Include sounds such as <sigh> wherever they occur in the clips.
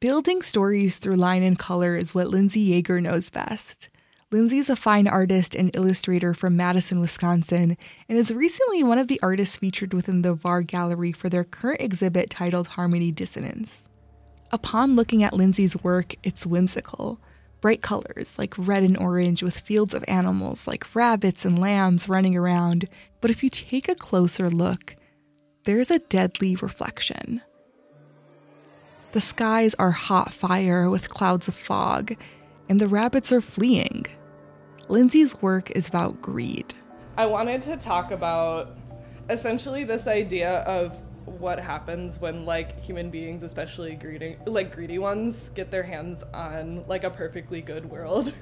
Building stories through line and color is what Lindsay Yeager knows best. Lindsay's a fine artist and illustrator from Madison, Wisconsin, and is recently one of the artists featured within the VAR Gallery for their current exhibit titled Harmony Dissonance. Upon looking at Lindsay's work, it's whimsical. Bright colors like red and orange with fields of animals like rabbits and lambs running around. But if you take a closer look, there's a deadly reflection. The skies are hot fire with clouds of fog, and the rabbits are fleeing. Lindsay's work is about greed. I wanted to talk about essentially this idea of what happens when like human beings especially greedy like greedy ones get their hands on like a perfectly good world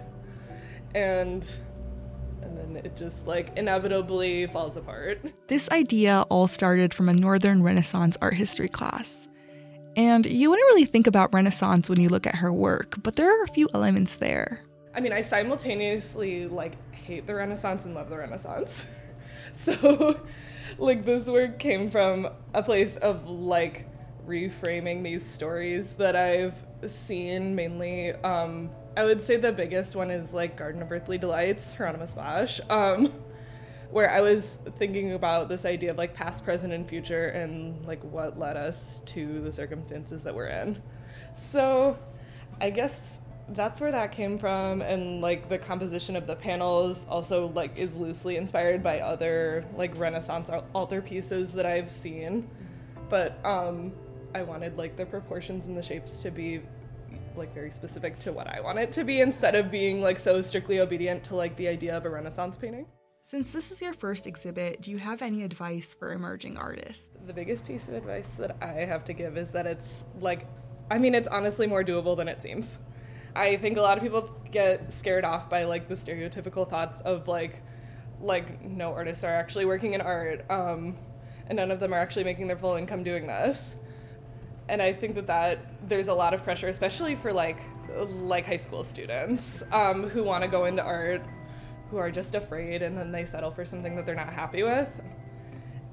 <laughs> and and then it just like inevitably falls apart this idea all started from a northern renaissance art history class and you wouldn't really think about renaissance when you look at her work but there are a few elements there. I mean i simultaneously like hate the renaissance and love the renaissance. <laughs> So like this work came from a place of like reframing these stories that I've seen mainly. Um, I would say the biggest one is like Garden of Earthly Delights, Hieronymus Bosch, um, where I was thinking about this idea of like past, present, and future and like what led us to the circumstances that we're in. So I guess that's where that came from and like the composition of the panels also like is loosely inspired by other like renaissance altar pieces that i've seen but um i wanted like the proportions and the shapes to be like very specific to what i want it to be instead of being like so strictly obedient to like the idea of a renaissance painting since this is your first exhibit, do you have any advice for emerging artists? The biggest piece of advice that I have to give is that it's like, I mean, it's honestly more doable than it seems. I think a lot of people get scared off by like the stereotypical thoughts of like like no artists are actually working in art um, and none of them are actually making their full income doing this and i think that that there's a lot of pressure especially for like like high school students um, who want to go into art who are just afraid and then they settle for something that they're not happy with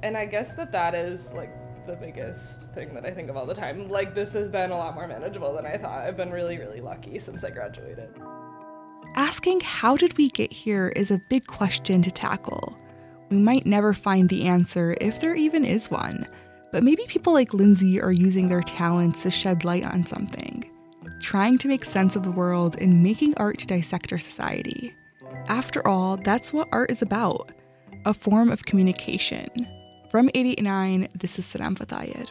and i guess that that is like the biggest thing that I think of all the time. Like, this has been a lot more manageable than I thought. I've been really, really lucky since I graduated. Asking how did we get here is a big question to tackle. We might never find the answer if there even is one, but maybe people like Lindsay are using their talents to shed light on something, trying to make sense of the world and making art to dissect our society. After all, that's what art is about a form of communication. From 889, this is Saram Fatayed.